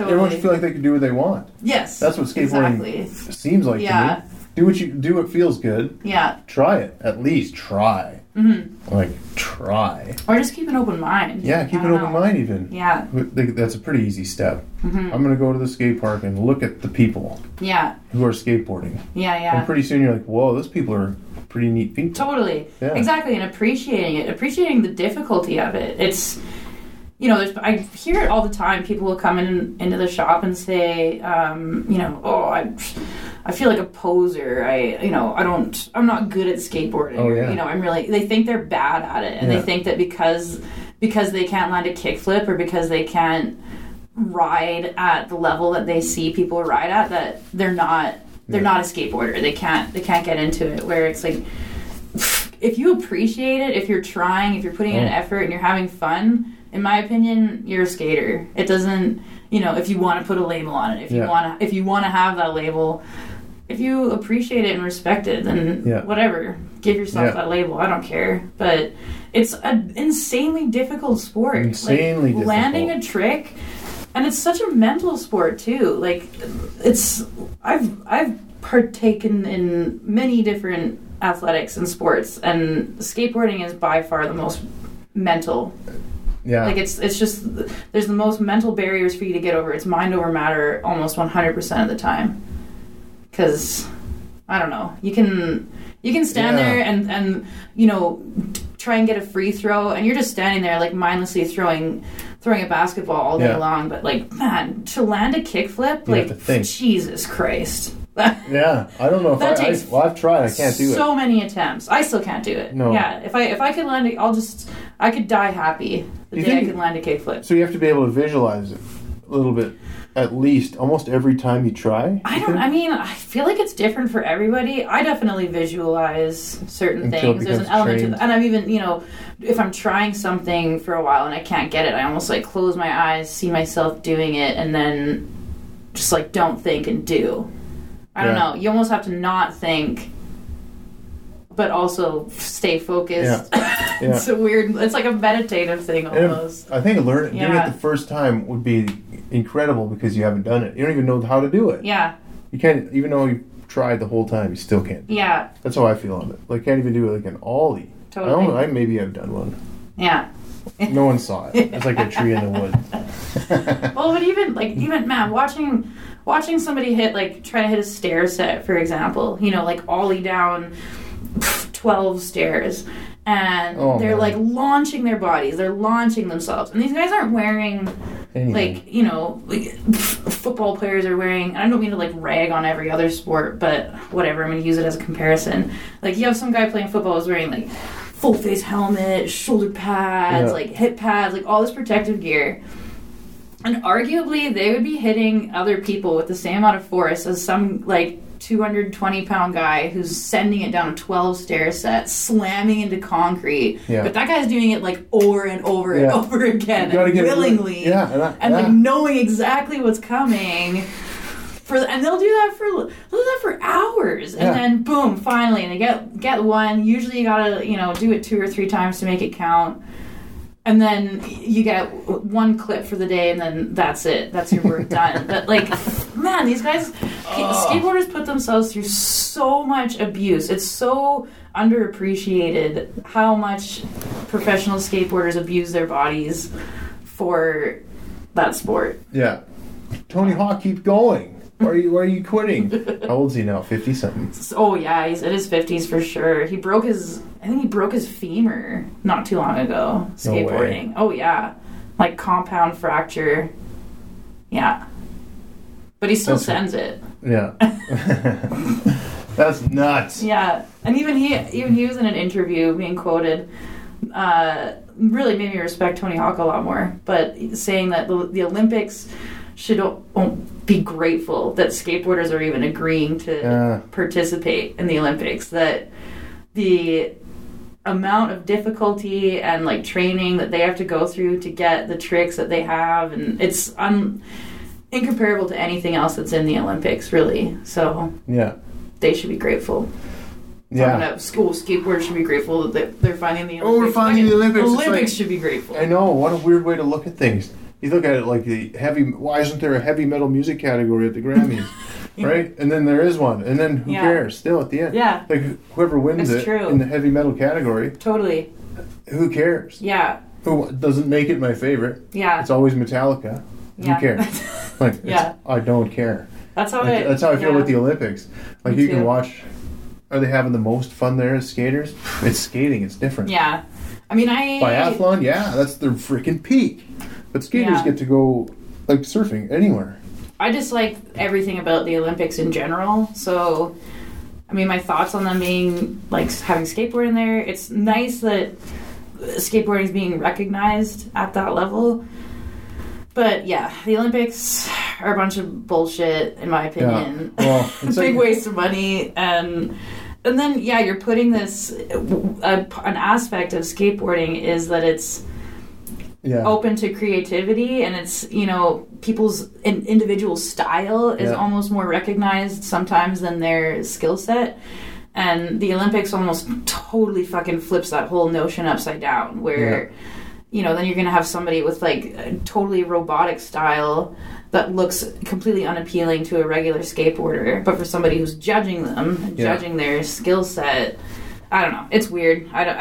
Everyone should feel like they can do what they want. Yes, That's what skateboarding exactly. seems like Yeah. to me. do what you do. What feels good. Yeah. Try it. At least try. Mm-hmm. Like try. Or just keep an open mind. Yeah, keep an don't open mind. Even. Yeah. That's a pretty easy step. Mhm. I'm gonna go to the skate park and look at the people Yeah. who are skateboarding. Yeah. Yeah. And pretty soon you're like, whoa, those people are pretty neat people. Totally. Yeah. Exactly, and appreciating it, appreciating the difficulty of it. It's, you know, there's, I hear it all the time. People will come in into the shop and say, um, you know, oh, I, I feel like a poser. I, you know, I don't, I'm not good at skateboarding. Oh, yeah. You know, I'm really. They think they're bad at it, and Yeah. they think that because because they can't land a kickflip or because they can't ride at the level that they see people ride at, that they're not. They're Yeah. not a skateboarder. They can't. They can't get into it. Where it's like if you appreciate it, if you're trying, if you're putting in an Oh. effort and you're having fun, in my opinion, you're a skater. It doesn't, you know, if you want to put a label on it, if Yeah. you want to, if you want to have that label, if you appreciate it and respect it, then Yeah. whatever, give yourself Yeah. that label. I don't care, but it's an insanely difficult sport. Insanely like, landing a trick. And it's such a mental sport too. Like it's I've I've partaken in many different athletics and sports and skateboarding is by far the most mental. Yeah. Like it's it's just there's the most mental barriers for you to get over. It's mind over matter almost 100% of the time. Cuz I don't know. You can you can stand Yeah. there and and you know try and get a free throw and you're just standing there like mindlessly throwing throwing a basketball all day Yeah. long but like man to land a kickflip like. Jesus Christ. (laughs) yeah. I don't know if That I, I. takes Well, I've tried. I can't do it. so many attempts. I still can't do it. No. Yeah, if I if I could land it, I'll just I could die happy the You day I could land a kickflip. So you have to be able to visualize it a little bit, at least almost every time you try. I don't. I mean, I feel like it's different for everybody. I definitely visualize certain Until things. There's an element to trained. and I'm even you know, if I'm trying something for a while and I can't get it, I almost like close my eyes, see myself doing it, and then just like don't think and do. I don't know. You almost have to not think, but also stay focused. (laughs) Yeah. it's a weird. It's like a meditative thing And almost. I think learn doing it the first time would be incredible because you haven't done it. You don't even know how to do it. Yeah. You can't even though you tried the whole time. You still can't. Yeah. That's how I feel on it. Like can't even do it like an ollie. I don't Totally. know. I maybe have done one. Yeah. No one saw it. It's like a tree in the wood. (laughs) well, but even like even man, watching watching somebody hit like try to hit a stair set, for example, you know, like ollie down twelve stairs, and Oh, they're man. like launching their bodies, they're launching themselves, and these guys aren't wearing Anything. like you know like (laughs) football players are wearing. I don't mean to like rag on every other sport, but whatever. I'm gonna use it as a comparison. Like you have some guy playing football is wearing like full face helmet, shoulder pads, Yeah. like hip pads, like all this protective gear. And arguably, they would be hitting other people with the same amount of force as some like 220 pound guy who's sending it down a 12 stair set, slamming into concrete. Yeah. But that guy's doing it like over and over and over again, You gotta and get it- willingly, yeah, and I- and like knowing exactly what's coming. For, and they'll do that for they'll do that for hours, and Yeah. then boom, finally, and they get get one. Usually, you gotta you know do it two or three times to make it count and then you get one clip for the day and then that's it that's your work done but like man these guys oh. skateboarders put themselves through so much abuse it's so underappreciated how much professional skateboarders abuse their bodies for that sport Yeah. Tony Hawk, keep going. Why are you Why are you quitting? (laughs) How old is he now? Fifty something. oh yeah he's in his 50s for sure he broke his i think he broke his femur not too long ago No skateboarding oh yeah like compound fracture yeah but he still That's- sends it Yeah. (laughs) That's nuts. yeah and even he even he was in an interview being quoted uh, really made me respect tony hawk a lot more but saying that the, the olympics should o- o- be grateful that skateboarders are even agreeing to Yeah. participate in the olympics that the amount of difficulty and like training that they have to go through to get the tricks that they have and it's un- incomparable to anything else that's in the olympics really so Yeah. they should be grateful Yeah. yeah. school skateboarders should be grateful that they- they're finding the Olympics. Oh, we're Olympics. finding the Olympics. It's Olympics like- should be grateful. I know. What a weird way to look at things. You look at it like the heavy. Why isn't there a heavy metal music category at the Grammys? (laughs) right? And then there is one, and then who Yeah. cares? Still at the end, Yeah. Like whoever wins It's it true. in the heavy metal category, Totally. who cares? Yeah. Who doesn't make it my favorite? Yeah. It's always Metallica. Yeah. Who cares? (laughs) like, Yeah. I don't care. That's how Like, I. that's how I feel yeah. with the Olympics. Like Me you can watch. Are they having the most fun there as skaters? It's skating. It's different. Yeah. I mean, I. Biathlon, yeah, that's their freaking peak. But skaters Yeah. get to go like surfing anywhere. I just like everything about the Olympics in general. So, I mean, my thoughts on them being like having skateboard in there. It's nice that uh, skateboarding is being recognized at that level. But yeah, the Olympics are a bunch of bullshit, in my opinion. Well, (laughs) it's big like- waste of money and and then yeah you're putting this a, an aspect of skateboarding is that it's Yeah. open to creativity and it's you know people's in, individual style is Yeah. almost more recognized sometimes than their skill set and the olympics almost totally fucking flips that whole notion upside down where you know then you're gonna have somebody with like a totally robotic style that looks completely unappealing to a regular skateboarder but for somebody who's judging them and Yeah. judging their skill set i don't know it's weird i don't,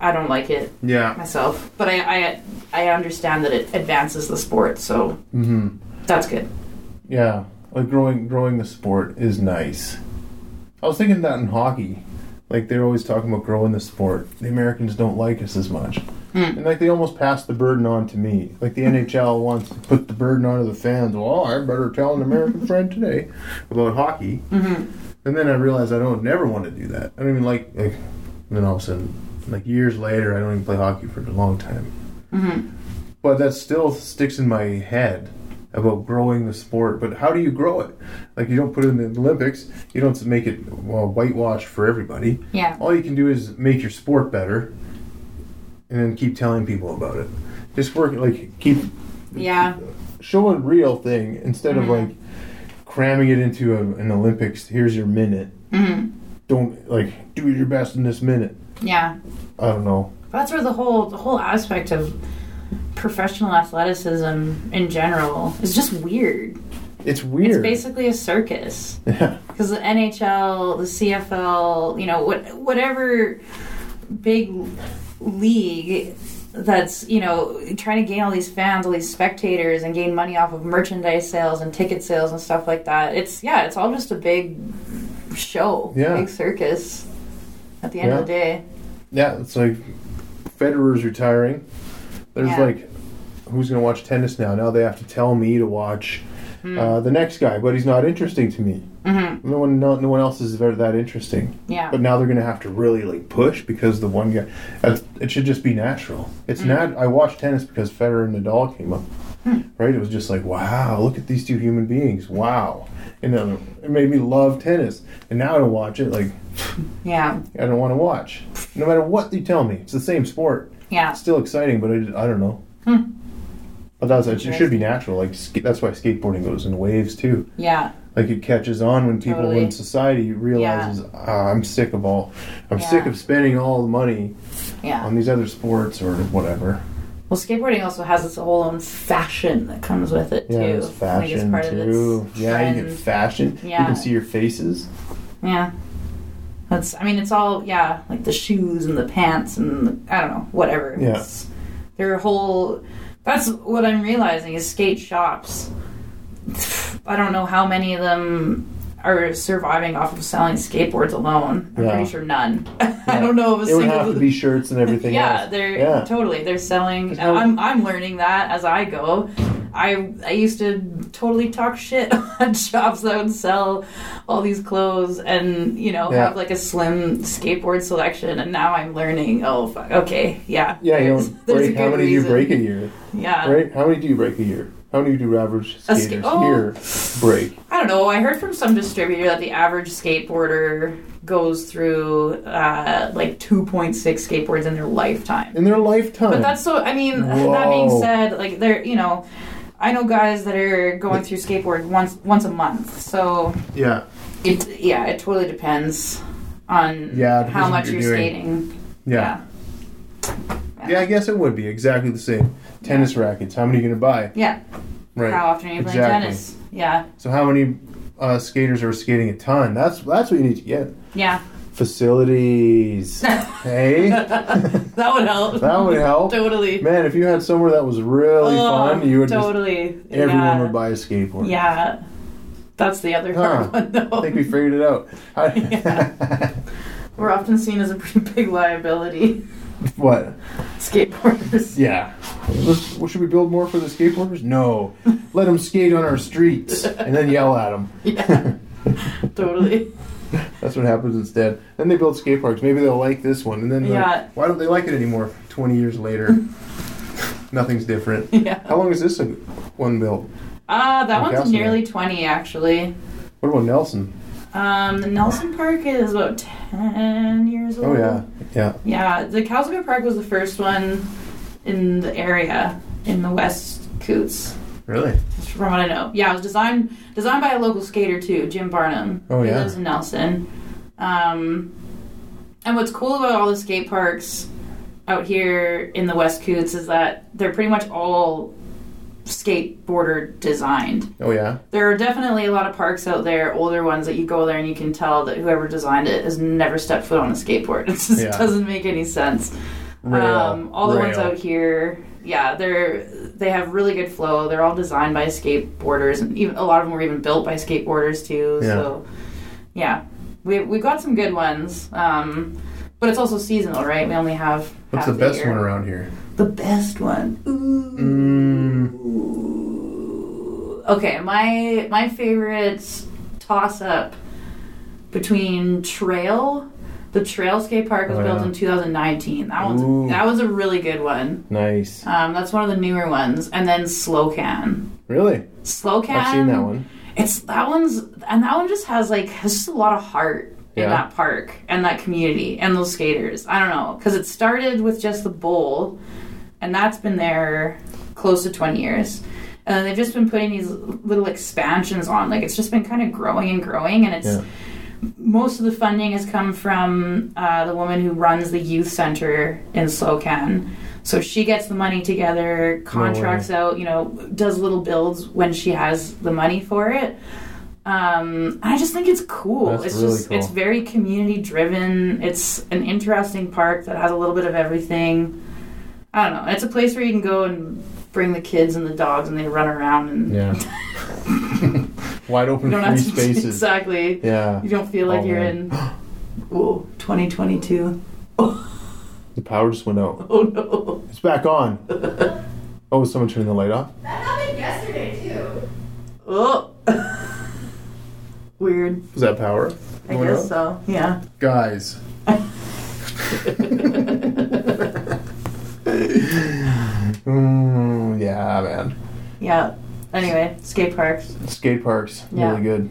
I, I don't like it Yeah. myself but I, I i understand that it advances the sport so mm-hmm. that's good Yeah. Like growing growing the sport is nice. I was thinking that in hockey. Like they're always talking about growing the sport. The Americans don't like us as much. And like they almost passed the burden on to me. Like the NHL wants to put the burden onto the fans. Well, I better tell an American (laughs) friend today about hockey. Mm-hmm. And then I realized I don't never want to do that. I don't even like like. And then all of a sudden, like years later, I don't even play hockey for a long time. Mm-hmm. But that still sticks in my head about growing the sport. But how do you grow it? Like you don't put it in the Olympics. You don't make it well whitewashed for everybody. Yeah. All you can do is make your sport better, and then keep telling people about it. Just work like keep yeah show a real thing instead Mhm. of like cramming it into a, an Olympics. Here's your minute. hmm Don't like do your best in this minute. yeah I don't know. that's where the whole the whole aspect of professional athleticism in general is just weird It's weird. it's basically a circus (laughs) yeah. because the NHL, the CFL, you know, what whatever big league that's you know trying to gain all these fans, all these spectators, and gain money off of merchandise sales and ticket sales and stuff like that. It's yeah, it's all just a big show, Yeah. big circus. At the end of the day, Yeah, it's like Federer's retiring. There's Yeah. like, who's going to watch tennis now? Now they have to tell me to watch uh, the next guy, but he's not interesting to me. mm-hmm. No one, no, no one else is very, that interesting. yeah, But now they're going to have to really like push because the one guy. That's, it should just be natural. It's Mm. nat. I watched tennis because Federer and Nadal came up. Hmm. Right? It was just like, wow, look at these two human beings. Wow. And then it made me love tennis. And now I don't watch it. Like, (laughs) yeah, I don't want to watch. No matter what you tell me, it's the same sport. yeah, It's still exciting, but I, I don't know. But that's it should be natural. Like sk- that's why skateboarding goes in waves too. yeah, Like it catches on when people Totally. in society realizes, ah, I'm sick of all, I'm sick of spending all the money yeah. on these other sports or whatever. Well, skateboarding also has its whole own fashion that comes with it too. Yeah, it's Like, it's fashion part of its too. Yeah, you get fashion. You can see your faces. Yeah. That's, I mean, it's all, yeah, like the shoes and the pants and the, I don't know, whatever. Yes. Yeah. Their whole, that's what I'm realizing is skate shops. I don't know how many of them are surviving off of selling skateboards alone. I'm Yeah. pretty sure none. (laughs) I don't know of a It would single. have to be shirts and everything yeah, else. they're Yeah. totally. They're selling. I'm I'm learning that as I go. I I used to totally talk shit (laughs) on shops that would sell all these clothes and you know Yeah. have like a slim skateboard selection, and now I'm learning. Oh, fuck, okay, yeah, Yeah, you (laughs) there's- don't there's a break. How many do you break a year? Yeah, Right? How many do you break a year? How many do average A ska- skaters oh. here break? I don't know. I heard from some distributor that the average skateboarder goes through uh, like 2.6 skateboards in their lifetime. In their lifetime. But that's so. I mean, that being said, like they're you know, I know guys that are going through skateboard once once a month. So yeah. it yeah, it totally depends on Yeah, depends how much you're you're, skating. Yeah. yeah. I guess it would be exactly the same. Tennis rackets. How many are you going to buy? Yeah. Right. How often are you playing Exactly. tennis? Yeah. So how many uh, skaters are skating a ton. That's that's what you need to get. Yeah, Facilities. (laughs) hey, (laughs) that would help. That would help. totally. Man, if you had somewhere that was really Oh, fun, you would totally. just everyone yeah. would buy a skateboard. Yeah, that's the other Huh. one though. I think we figured it out. (laughs) We're often seen as a pretty big liability. (laughs) what? Skateboarders. Yeah. Let's, well, should we build more for the skateboarders? No. Let them skate on our streets and then yell at them. (laughs) Yeah, (laughs) totally. That's what happens instead. Then they build skate parks. Maybe they'll like this one, and then like, Yeah. why don't they like it anymore? Twenty years later, nothing's different. Yeah. How long is this one built? Uh, that one's nearly 20 actually. What about Nelson? Um, the Nelson Park is about 10 years old. Oh yeah, yeah. Yeah, the Castlegar Park was the first one in the area in the West Koots, Really? from what I know. Yeah, it was designed designed by a local skater too, Jim Barnum. Oh, he yeah. lives in Nelson. Um, and what's cool about all the skate parks out here in the West Koots is that they're pretty much all skateboarder designed. Oh yeah. There are definitely a lot of parks out there, older ones that you go there and you can tell that whoever designed it has never stepped foot on a skateboard. (laughs) It just Yeah. doesn't make any sense. Rail. Um, all the ones out here, yeah, they're they have really good flow. They're all designed by skateboarders, and even a lot of them were even built by skateboarders too. Yeah. So, yeah, we we've got some good ones. Um, but it's also seasonal, right? We only have. What's the best year. one around here? The best one. Mm, Okay, my my favorite toss up between Trail. The Trail skate park was Oh, built yeah. in 2019. That one's Ooh. that was a really good one. nice. Um, that's one of the newer ones, and then Slocan. Really? Slocan. I've seen that one. It's that one's and that one just has like has just a lot of heart in that park and that community and those skaters. I don't know because it started with just the bowl, and that's been there close to twenty years. And then they've just been putting these little expansions on. Like it's just been kind of growing and growing, and it's Yeah. most of the funding has come from uh, the woman who runs the youth center in Slocan. So she gets the money together, contracts out, you know, does little builds when she has the money for it. Um, I just think it's cool. That's it's really just it's very community driven. It's an interesting park that has a little bit of everything. I don't know. It's a place where you can go and bring the kids and the dogs and they run around and Yeah. (laughs) (laughs) Wide open you don't free have to spaces. exactly. Yeah. You don't feel like Oh, you're man. in (gasps) oh 2022. The power just went out. (laughs) Oh no. It's back on. Oh, someone turned the light off? That happened yesterday too. Oh. Weird. Was that power? I guess out? so. Yeah. Guys. (laughs) mm, yeah, man. Yeah. Anyway, skate parks. Skate parks, Yeah. really good.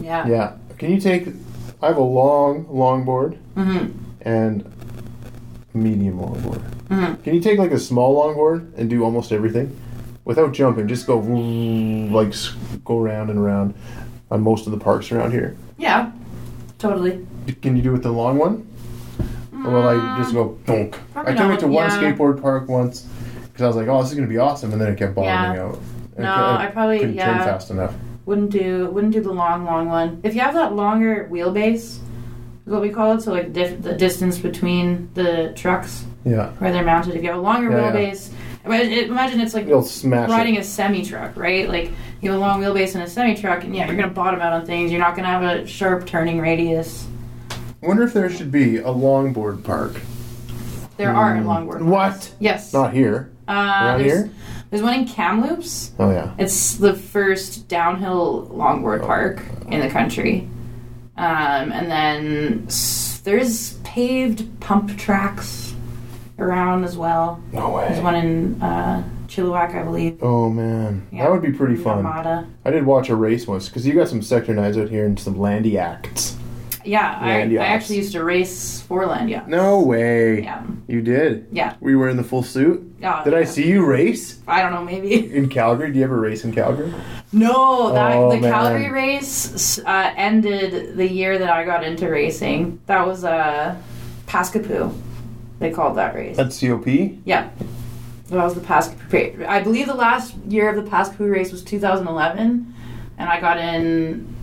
Yeah. Yeah. Can you take? I have a long longboard Mhm. and medium longboard. Mhm. Can you take like a small longboard and do almost everything without jumping? Just go like go around and around on most of the parks around here. Yeah. Totally. Can you do it with the long one? Or will I just go donk? Probably I took it to one yeah. skateboard park once because I was like, oh, this is gonna be awesome, and then it kept bombing Yeah. out. No, cou- I probably- couldn't turn yeah. fast enough. Wouldn't do wouldn't do the long long one. If you have that longer wheelbase, is what we call it. So like dif- the distance between the trucks Yeah, where they're mounted. If you have a longer Yeah, wheelbase, imagine, imagine it's like riding it. a semi truck, right? Like you have a long wheelbase in a semi truck, and yeah, you're gonna bottom out on things. You're not gonna have a sharp turning radius. I wonder if there should be a longboard park. There are longboard. Hmm. What? Yes. Not here. uh, Around there's, here? There's one in Kamloops. Oh yeah. It's the first downhill longboard Oh. park in the country. Um, and then s- there's paved pump tracks around as well. No way. There's way. one in uh, Chilliwack, I believe. Oh man, Yeah. that would be pretty fun. Armada. I did watch a race once because you got some sector nines out here and some Landyachtz. Yeah, I, I actually used to race for Landyachtz. No way. Yeah. You did. Yeah. Were you wearing the full suit? Oh, Did I see you race I don't know, maybe. (laughs) in Calgary? Do you ever race in Calgary? No, that Oh, the man. Calgary race uh, ended the year that I got into racing. That was uh, Paskapoo. They called that race. That's COP. Yeah. That was the Paskapoo. I believe the last year of the Paskapoo race was 2011. and I got in.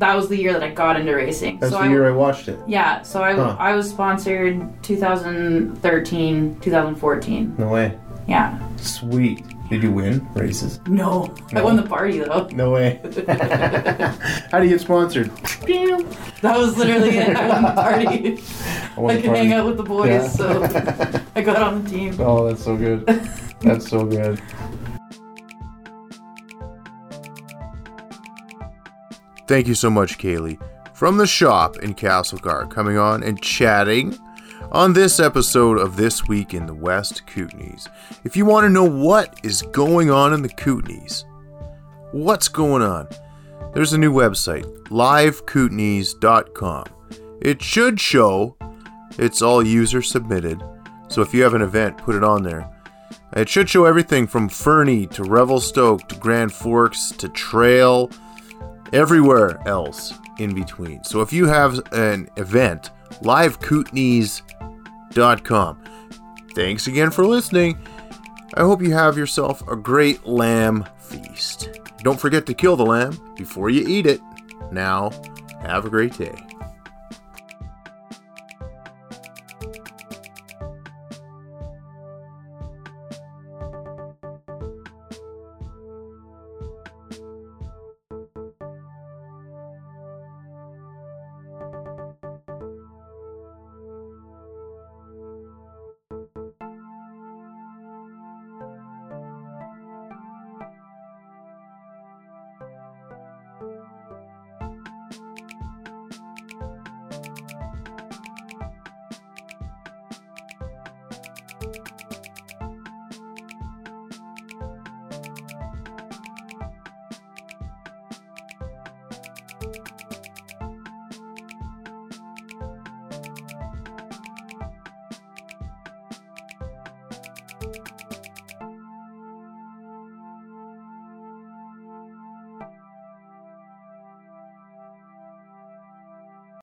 That was the year that I got into racing. That's so the I, year I watched it. Yeah, so I, Huh. I was sponsored 2013, 2014. No way. Yeah. Sweet. Did you win races? No, I won the party though. No way. (laughs) How do you get sponsored? That was literally it. I won the party. (laughs) I I could hang out with the boys, Yeah. so I got on the team. Oh, that's so good. (laughs) That's so good. Thank you so much, Kaylee, from the shop in Castlegar, coming on and chatting on this episode of This Week in the West Kootenays. If you want to know what is going on in the Kootenays, what's going on, there's a new website, livekootenays.com. It should show it's all user submitted, so if you have an event, put it on there. It should show everything from Fernie to Revelstoke to Grand Forks to Trail, everywhere else in between. So if you have an event, livekootenays.com. Thanks again for listening. I hope you have yourself a great lamb feast. Don't forget to kill the lamb before you eat it. Now, have a great day.